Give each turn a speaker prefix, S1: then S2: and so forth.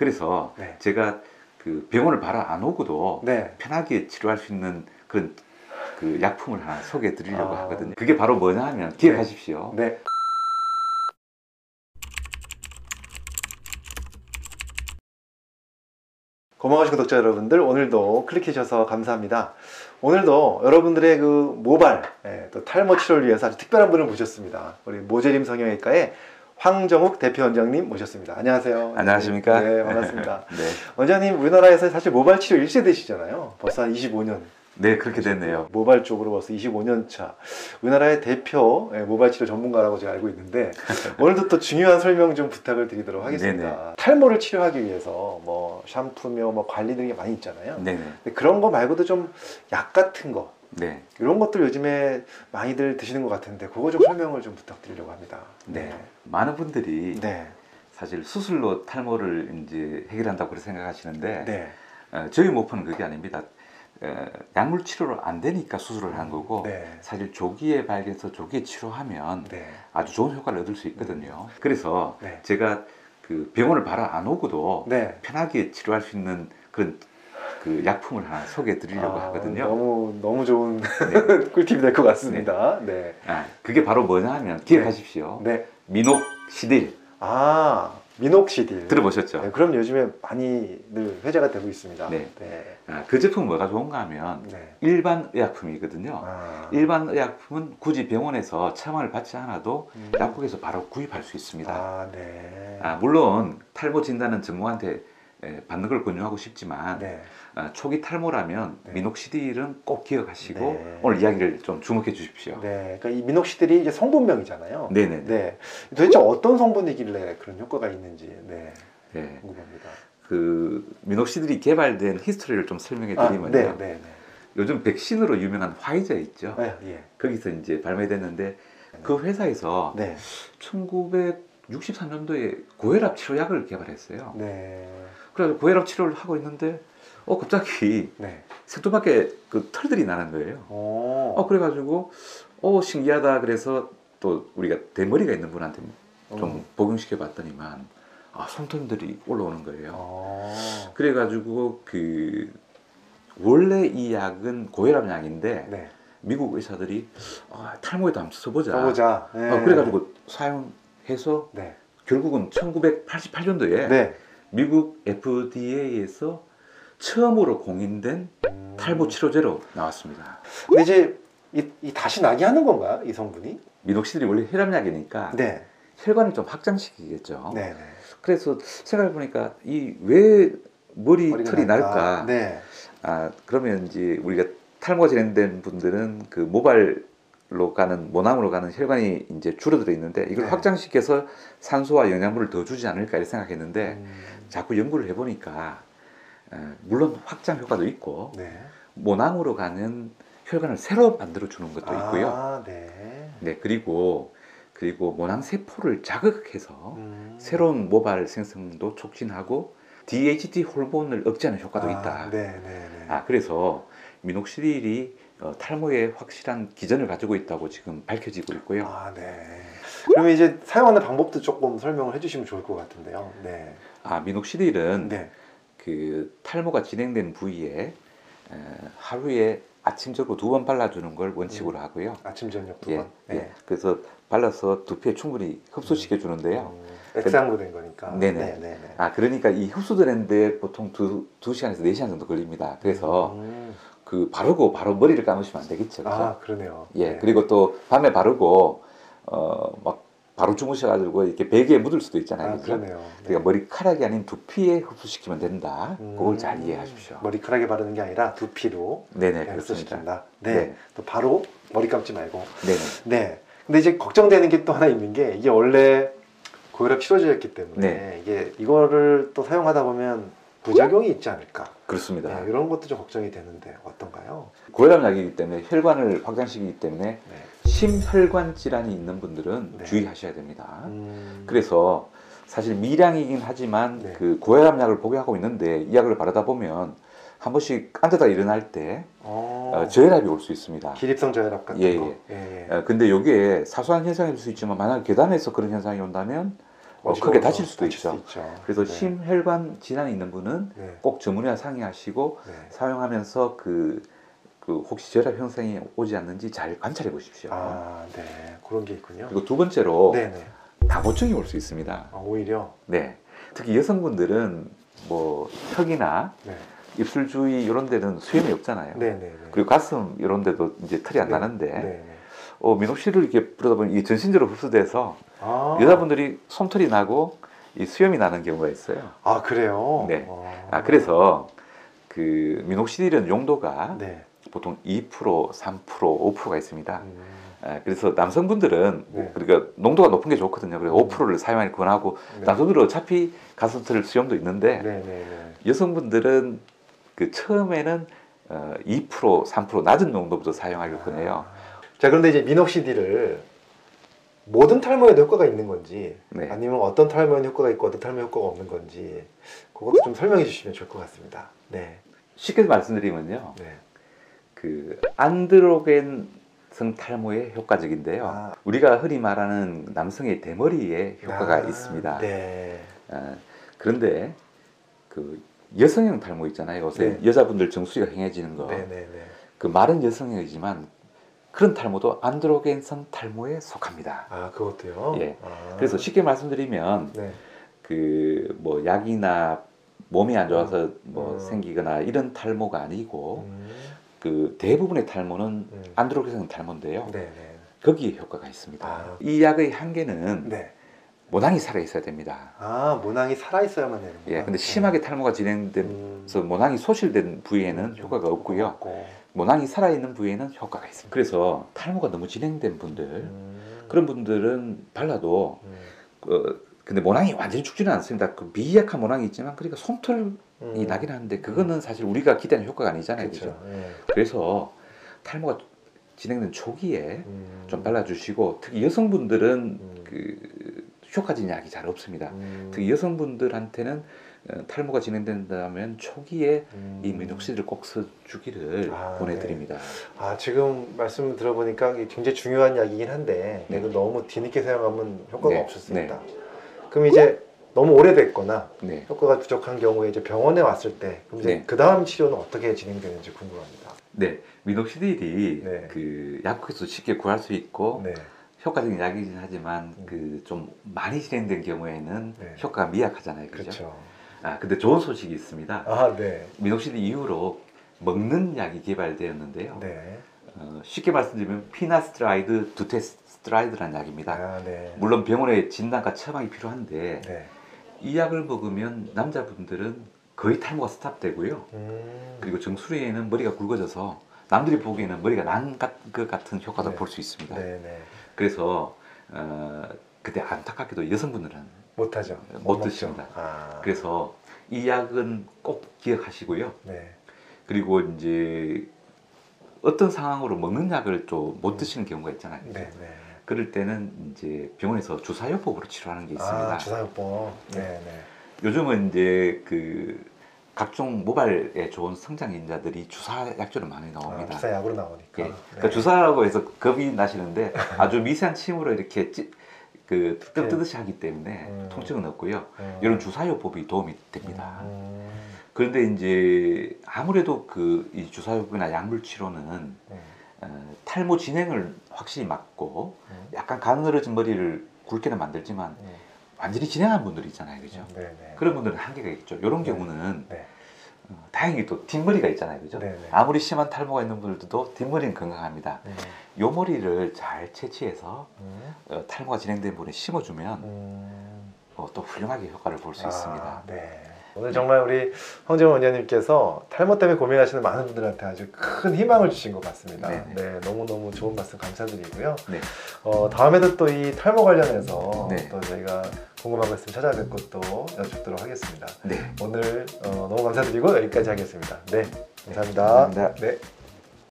S1: 그래서
S2: 네.
S1: 제가 그 병원을 바로 안 오고도
S2: 네.
S1: 편하게 치료할 수 있는 그런 그 약품을 하나 소개해 드리려고
S2: 아.
S1: 하거든요. 그게 바로 뭐냐 하면 기억하십시오.
S2: 네. 고마우신 구독자 여러분들 오늘도 클릭해 주셔서 감사합니다. 오늘도 여러분들의 그 모발 예, 또 탈모 치료를 위해서 아주 특별한 분을 모셨습니다. 우리 모재림 성형외과의 황정욱 대표 원장님 모셨습니다. 안녕하세요.
S1: 안녕하십니까?
S2: 네, 반갑습니다.
S1: 네.
S2: 원장님 우리나라에서 사실 모발 치료 1세대시잖아요. 벌써 한 25년.
S1: 네, 그렇게 됐네요.
S2: 모발 쪽으로 벌써 25년 차. 우리나라의 대표 예, 모발 치료 전문가라고 제가 알고 있는데 오늘도 또 중요한 설명 좀 부탁을 드리도록 하겠습니다.
S1: 네네.
S2: 탈모를 치료하기 위해서 뭐 샴푸며 뭐 관리 등이 많이 있잖아요.
S1: 네, 네.
S2: 근데 그런 거 말고도 좀 약 같은 거
S1: 네.
S2: 이런 것들 요즘에 많이들 드시는 것 같은데 그거 좀 설명을 좀 부탁드리려고 합니다.
S1: 네. 많은 분들이
S2: 네.
S1: 사실 수술로 탈모를 이제 해결한다고 그렇게 생각하시는데
S2: 네.
S1: 어, 저희 목표는 그게 아닙니다. 어, 약물 치료로 안 되니까 수술을 한 거고
S2: 네.
S1: 사실 조기에 발견해서 조기에 치료하면
S2: 네.
S1: 아주 좋은 효과를 얻을 수 있거든요. 그래서
S2: 네.
S1: 제가 그 병원을 바로 안 오고도
S2: 네.
S1: 편하게 치료할 수 있는 그런 그 약품을 하나 소개해 드리려고
S2: 아,
S1: 하거든요.
S2: 너무 너무 좋은
S1: 네.
S2: 꿀팁이 될 것 같습니다. 네.
S1: 아, 그게 바로 뭐냐 하면 기억하십시오.
S2: 네.
S1: 미녹시딜
S2: 아 미녹시딜.
S1: 들어보셨죠?
S2: 네, 그럼 요즘에 많이들 회자가 되고 있습니다.
S1: 네.
S2: 네.
S1: 아, 그 제품 뭐가 좋은가 하면
S2: 네.
S1: 일반 의약품이거든요.
S2: 아.
S1: 일반 의약품은 굳이 병원에서 처방을 받지 않아도
S2: 음.
S1: 약국에서 바로 구입할 수 있습니다.
S2: 아, 네.
S1: 아, 물론 탈모 진단은 전문가한테 에, 받는 걸 권유하고 싶지만
S2: 네.
S1: 아, 초기 탈모라면
S2: 네.
S1: 미녹시딜은 꼭 기억하시고
S2: 네.
S1: 오늘 이야기를 좀 주목해 주십시오.
S2: 네. 그러니까 이 미녹시딜이 이제 성분명이잖아요.
S1: 네네.
S2: 네. 도대체 어떤 성분이길래 그런 효과가 있는지 네.
S1: 네.
S2: 궁금합니다.
S1: 그 미녹시딜이 개발된 히스토리를 좀 설명해
S2: 아,
S1: 드리면요.
S2: 네, 네,
S1: 요즘 백신으로 유명한 화이자 있죠.
S2: 네. 네, 예.
S1: 거기서 이제 발매됐는데 그 회사에서
S2: 네.
S1: 1963년도에 고혈압 치료약을 개발했어요.
S2: 네.
S1: 그래서 고혈압 치료를 하고 있는데 어 갑자기
S2: 네.
S1: 색도밖에 그 털들이 나는 거예요.
S2: 오.
S1: 어 그래가지고 어 신기하다 그래서 또 우리가 대머리가 있는 분한테 좀
S2: 음.
S1: 복용시켜 봤더니만 아 솜털들이 올라오는 거예요.
S2: 어.
S1: 그래가지고 그 원래 이 약은 고혈압 약인데
S2: 네.
S1: 미국 의사들이 아, 탈모에도 한번 써보자.
S2: 써보자. 네.
S1: 어, 그래가지고 사용해서
S2: 네.
S1: 결국은 1988년도에
S2: 네.
S1: 미국 FDA에서 처음으로 공인된
S2: 음.
S1: 탈모 치료제로 나왔습니다.
S2: 근데 이제 이, 이 다시 나게 하는 건가요? 이 성분이?
S1: 미녹시딜이 원래 혈압약이니까
S2: 네.
S1: 혈관을 좀 확장시키겠죠.
S2: 네. 네.
S1: 그래서 생각해 보니까 이 왜 머리 털이
S2: 날까? 네.
S1: 아 그러면 이제 우리가 탈모가 진행된 분들은 그 모발로 가는 모낭으로 가는 혈관이 이제 줄어들어 있는데 이걸
S2: 네.
S1: 확장시켜서 산소와 영양분을 더 주지 않을까 이렇게 생각했는데
S2: 음.
S1: 자꾸 연구를 해보니까 어, 물론 확장 효과도 있고
S2: 네.
S1: 모낭으로 가는 혈관을 새로 만들어 주는 것도 있고요.
S2: 아, 네.
S1: 네 그리고 그리고 모낭 세포를 자극해서
S2: 음.
S1: 새로운 모발 생성도 촉진하고 DHT 호르몬을 억제하는 효과도
S2: 아,
S1: 있다.
S2: 네, 네, 네.
S1: 아 그래서 미녹시딜이 어, 탈모에 확실한 기전을 가지고 있다고 지금 밝혀지고 있고요.
S2: 아, 네. 그러면 이제 사용하는 방법도 조금 설명을 해주시면 좋을 것 같은데요. 네.
S1: 아 미녹시딜은
S2: 네.
S1: 그 탈모가 진행된 부위에 에, 하루에 아침 저녁 두번 발라주는 걸 원칙으로 하고요.
S2: 아침 저녁 두
S1: 예,
S2: 번.
S1: 예. 그래서 발라서 두피에 충분히 흡수시켜 주는데요.
S2: 음, 액상으로 된 거니까.
S1: 네네.
S2: 네, 네, 네.
S1: 아 그러니까 이 흡수되는데 보통 두, 두 시간에서 네 시간 정도 걸립니다. 그래서
S2: 음.
S1: 그 바르고 바로 머리를 감으시면 안 되겠죠. 그죠?
S2: 아, 그러네요.
S1: 예,
S2: 네.
S1: 그리고 또 밤에 바르고 어막 바로 주무셔가지고 이렇게 베개에 묻을 수도 있잖아요.
S2: 아? 그러네요. 네.
S1: 그러니까 머리카락이 아닌 두피에 흡수시키면 된다.
S2: 음.
S1: 그걸 잘 이해하십시오.
S2: 머리카락에 바르는 게 아니라 두피로
S1: 네네
S2: 네,
S1: 그렇습니다.
S2: 흡수시킨다. 네.
S1: 네.
S2: 또 바로 머리 감지 말고.
S1: 네네.
S2: 네. 근데 이제 걱정되는 게 또 하나 있는 게 이게 원래 고혈압 치료제였기 때문에
S1: 네.
S2: 이게 이거를 또 사용하다 보면 부작용이 있지 않을까.
S1: 그렇습니다.
S2: 네, 이런 것도 좀 걱정이 되는데 어떤가요?
S1: 고혈압 약이기 때문에 혈관을 확장시키기 때문에
S2: 네.
S1: 심혈관 질환이 있는 분들은
S2: 네.
S1: 주의하셔야 됩니다.
S2: 음,
S1: 그래서 사실 미량이긴 하지만
S2: 네.
S1: 그 고혈압 약을 복용하고 있는데 이 약을 바르다 보면 한 번씩 앉아다 일어날 때
S2: 어,
S1: 어, 저혈압이 올 수 있습니다.
S2: 기립성 저혈압 같은
S1: 예,
S2: 거. 예, 예.
S1: 어, 근데 이게 사소한 현상일 수 있지만 만약 계단에서 그런 현상이 온다면 어, 크게 다칠 수도
S2: 다칠
S1: 있죠.
S2: 수 있죠.
S1: 그래서
S2: 네.
S1: 심혈관 질환이 있는 분은
S2: 네.
S1: 꼭 전문의와 상의하시고
S2: 네.
S1: 사용하면서 그, 그 혹시 결합 현상이 오지 않는지 잘 관찰해 보십시오.
S2: 아, 네. 그런 게 있군요.
S1: 그리고 두 번째로
S2: 네, 네.
S1: 다보증이 올 수 있습니다.
S2: 아, 오히려
S1: 네. 특히 여성분들은 뭐 턱이나
S2: 네.
S1: 입술 주위 이런 데는 수염이 없잖아요.
S2: 네, 네, 네.
S1: 그리고 가슴 이런 데도 이제 털이 안
S2: 네.
S1: 나는데
S2: 네, 네.
S1: 어, 민옥씨를 이렇게 부르다 보면 이 전신적으로 흡수돼서
S2: 아.
S1: 여자분들이 솜털이 나고 이 수염이 나는 경우가 있어요.
S2: 아, 그래요?
S1: 네.
S2: 아,
S1: 아 그래서 그 미녹시딜은 용도가
S2: 네.
S1: 보통 2%, 3%, 5%가 있습니다.
S2: 음.
S1: 아, 그래서 남성분들은
S2: 네.
S1: 그러니까 농도가 높은 게 좋거든요. 그래서
S2: 음.
S1: 5%를 사용하기 권하고
S2: 네.
S1: 남성들은 어차피 가슴털 수염도 있는데
S2: 네, 네, 네.
S1: 여성분들은 그 처음에는 어, 2%, 3% 낮은 농도부터 사용하길 권해요.
S2: 자, 그런데 이제 미녹시딜을 모든 탈모에도 효과가 있는 건지
S1: 네.
S2: 아니면 어떤 탈모에는 효과가 있고 어떤 탈모에 효과가 없는 건지 그것도 좀 설명해 주시면 좋을 것 같습니다. 네.
S1: 쉽게 말씀드리면요,
S2: 네.
S1: 그 안드로겐 성 탈모에 효과적인데요.
S2: 아.
S1: 우리가 흔히 말하는 남성의 대머리에 효과가
S2: 아,
S1: 있습니다.
S2: 네.
S1: 아, 그런데 그 여성형 탈모 있잖아요. 요새
S2: 네.
S1: 여자분들 정수리가 행해지는 거.
S2: 네, 네, 네.
S1: 그 말은 여성형이지만 그런 탈모도 안드로겐성 탈모에 속합니다.
S2: 아, 그것도요?
S1: 예.
S2: 아.
S1: 그래서 쉽게 말씀드리면
S2: 네.
S1: 그뭐 약이나 몸이 안 좋아서 뭐
S2: 음.
S1: 생기거나 이런 탈모가 아니고
S2: 음.
S1: 그 대부분의 탈모는
S2: 음.
S1: 안드로겐성 탈모인데요.
S2: 네, 네.
S1: 거기에 효과가 있습니다.
S2: 아.
S1: 이 약의 한계는
S2: 네.
S1: 모낭이 살아 있어야 됩니다.
S2: 아, 모낭이 살아 있어야만 되는구나.
S1: 예, 근데 심하게 탈모가 진행돼서
S2: 음.
S1: 모낭이 소실된 부위에는
S2: 음.
S1: 효과가 없고요.
S2: 없고.
S1: 모낭이 살아 있는 부위에는 효과가 있습니다. 그래서 탈모가 너무 진행된 분들,
S2: 음.
S1: 그런 분들은 발라도
S2: 음.
S1: 어, 근데 모낭이 완전히 죽지는 않습니다. 그 미약한 모낭이 있지만 그러니까 솜털이
S2: 음.
S1: 나긴 하는데 그거는 사실 우리가 기대하는 효과가 아니잖아요. 그죠?
S2: 그렇죠. 예.
S1: 그래서 탈모가 진행된 초기에
S2: 음.
S1: 좀 발라주시고 특히 여성분들은
S2: 음.
S1: 그 효과진 약이 잘 없습니다.
S2: 음.
S1: 특히 여성분들한테는 어, 탈모가 진행된다면 초기에
S2: 음.
S1: 이 미녹시딜을 꼭 써주기를
S2: 아,
S1: 보내드립니다.
S2: 아 지금 말씀 들어보니까 굉장히 중요한 약이긴 한데
S1: 네.
S2: 이거 너무 뒤늦게 사용하면 효과가
S1: 네,
S2: 수 있다. 그럼 이제 너무 오래됐거나
S1: 네.
S2: 효과가 부족한 경우에 이제 병원에 왔을 때 그럼 이제
S1: 네.
S2: 그 다음 치료는 어떻게 진행되는지 궁금합니다.
S1: 네, 미녹시딜이
S2: 네.
S1: 그 약국에서 쉽게 구할 수 있고
S2: 네.
S1: 효과적인 약이긴 하지만
S2: 음.
S1: 그좀 많이 진행된 경우에는
S2: 네.
S1: 효과가 미약하잖아요, 그죠?
S2: 그렇죠.
S1: 아, 근데 좋은 소식이 있습니다.
S2: 아 네.
S1: 미녹시딜 이후로 먹는 약이 개발되었는데요.
S2: 네.
S1: 어, 쉽게 말씀드리면 피나스테라이드, 두타스테라이드라는 약입니다.
S2: 아 네.
S1: 물론 병원에 진단과 처방이 필요한데
S2: 네.
S1: 이 약을 먹으면 남자분들은 거의 탈모가 stop되고요.
S2: 음.
S1: 그리고 정수리에는 머리가 굵어져서 남들이 보기에는 머리가 난 것 같은 효과도
S2: 네.
S1: 볼수 있습니다.
S2: 네네.
S1: 그래서 어, 그때 안타깝게도 여성분들은
S2: 못하죠.
S1: 못. 드십니다.
S2: 아.
S1: 그래서 이 약은 꼭 기억하시고요.
S2: 네.
S1: 그리고 이제 어떤 상황으로 먹는 약을 좀 못 드시는 경우가 있잖아요.
S2: 네. 네.
S1: 그럴 때는 이제 병원에서 주사요법으로 치료하는 게 있습니다.
S2: 아 주사요법. 네. 네.
S1: 요즘은 이제 그 각종 모발에 좋은 성장 인자들이 주사 약조로 많이
S2: 아,
S1: 나옵니다.
S2: 주사 약으로 나오니까.
S1: 예.
S2: 네.
S1: 그러니까 주사라고 해서 겁이 나시는데 아주 미세한 침으로 이렇게 찌, 그 뜯- 뜨듯이 하기 때문에
S2: 음.
S1: 통증은 없고요.
S2: 음.
S1: 이런 주사요법이 도움이 됩니다.
S2: 음.
S1: 그런데 이제 아무래도 그 이 주사요법이나 약물 치료는
S2: 음.
S1: 어, 탈모 진행을 확실히 막고
S2: 음.
S1: 약간 가늘어진 머리를 굵게는 만들지만
S2: 음.
S1: 완전히 진행한 분들이 있잖아요, 그죠?
S2: 네, 네.
S1: 그런 분들은 한계가 있죠. 이런
S2: 네.
S1: 경우는
S2: 네.
S1: 어, 다행히 또 뒷머리가 있잖아요, 그죠?
S2: 네, 네.
S1: 아무리 심한 탈모가 있는 분들도 뒷머리는 건강합니다.
S2: 음.
S1: 요 머리를 잘 채취해서
S2: 음.
S1: 어, 탈모가 진행된 분에 심어주면
S2: 음.
S1: 어, 또 훌륭하게 효과를 볼수
S2: 아,
S1: 있습니다.
S2: 네. 오늘 정말 우리 황정원 원장님께서 탈모 때문에 고민하시는 많은 분들한테 아주 큰 희망을 주신 것 같습니다.
S1: 네, 네.
S2: 네, 너무너무 좋은 말씀 감사드리고요.
S1: 네.
S2: 어, 다음에도 또 이 탈모 관련해서
S1: 네.
S2: 또 저희가 궁금한 거 있으면 찾아뵙고 또 여쭙도록 하겠습니다.
S1: 네.
S2: 오늘 어, 너무 감사드리고 여기까지 하겠습니다. 네, 감사합니다.
S1: 감사합니다.
S2: 네.